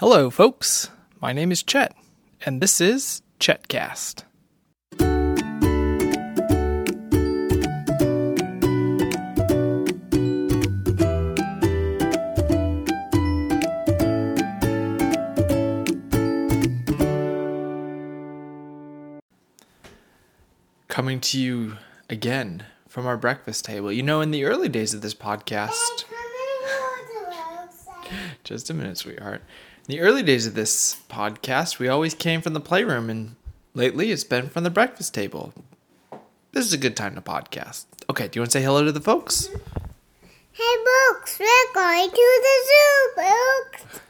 Hello, folks. My name is Chet, and this is Chetcast. Coming to you again from our breakfast table. You know, in the early days of this podcast, just a minute, sweetheart. In the early days of this podcast, we always came from the playroom, and lately it's been from the breakfast table. This is a good time to podcast. Okay, do you want to say hello to the folks? Hey, Books, we're going to the zoo, Books.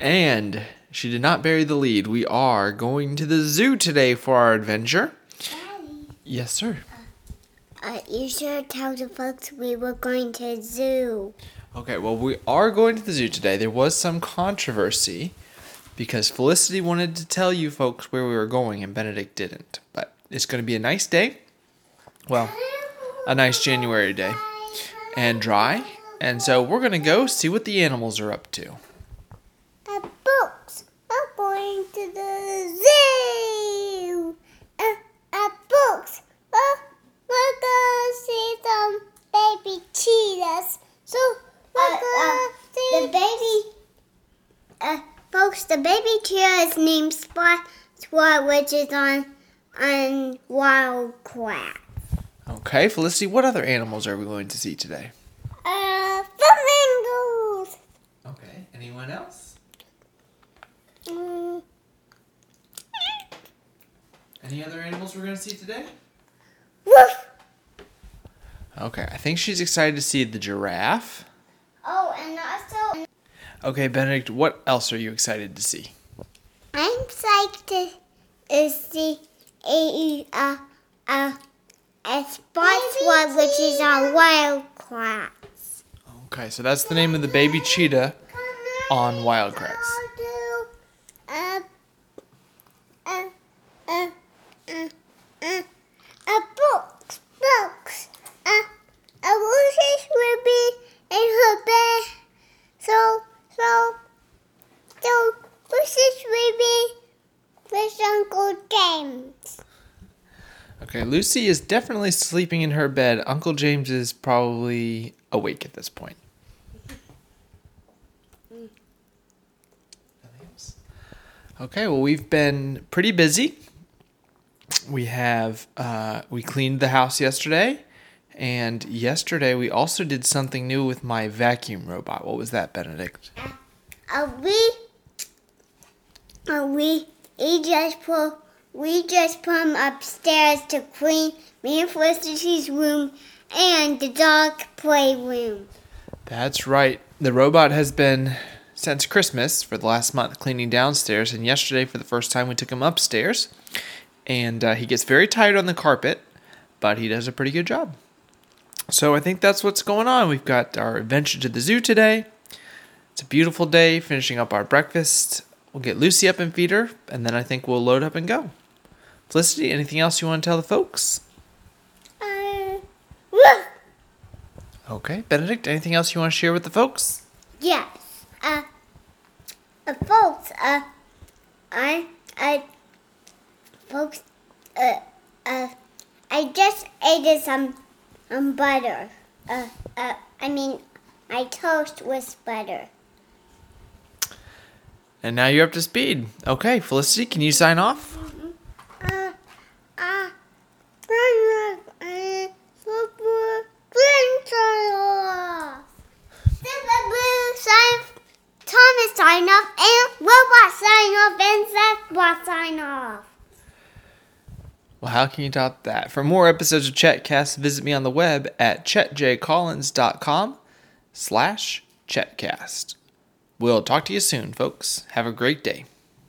And she did not bury the lead. We are going to the zoo today for our adventure. Daddy. Yes, sir. Uh, you should tell the folks we were going to zoo. Okay, well, we are going to the zoo today. There was some controversy because Felicity wanted to tell you folks where we were going and Benedict didn't. But it's going to be a nice day. Well, a nice January day and dry. And so we're going to go see what the animals are up to. Uh, Books, we're going to the zoo. Uh, uh, Books, uh, we're going to see some baby cheetahs. So, we're going to see... The baby... Uh, folks, the baby cheetah is named Spot Spot, which is on, on Wild Crab. Okay, Felicity, what other animals are we going to see today? Uh, flamingos. Okay, anyone else? Mm, Any other animals we're going to see today? woof. Okay, I think she's excited to see the giraffe. Oh, and also, Okay, Benedict, what else are you excited to see? I'm psyched to uh, see a a a a spot one, which is a wild crab. Okay, so that's the name of the baby cheetah on Wild Kratts. Uh, uh, uh, uh, uh, uh, books, books. Uh, a Lucy's will be in her bed. So, so, so, Lucy's will be with Uncle James. Okay, Lucy is definitely sleeping in her bed. Uncle James is probably awake at this point. Okay, well, we've been pretty busy. We have uh, we cleaned the house yesterday, and yesterday we also did something new with my vacuum robot. What was that, Benedict? Uh, we, uh, we, we just put, we just put him upstairs to clean me and Felicity's room and the dog playroom. That's right. The robot has been since Christmas for the last month cleaning downstairs, and yesterday for the first time we took him upstairs, and uh, he gets very tired on the carpet, but he does a pretty good job. So I think that's what's going on. We've got our adventure to the zoo today. It's a beautiful day, finishing up our breakfast. We'll get Lucy up and feed her, and then I think we'll load up and go. Felicity, anything else you want to tell the folks? Uh, woof. Okay, Benedict, anything else you want to share with the folks? Yes. Uh, uh, folks, uh, I, I, folks, uh, uh, I just ate some, um, butter. Uh, uh, I mean, my toast was butter. And now you're up to speed. Okay, Felicity, can you sign off? Super, sign off. Sign, Thomas sign off, and robot sign off, and Zephyr sign off. Well, how can you top that? For more episodes of Chetcast, visit me on the web at chetjcollins.com slash chetcast. We'll talk to you soon, folks. Have a great day.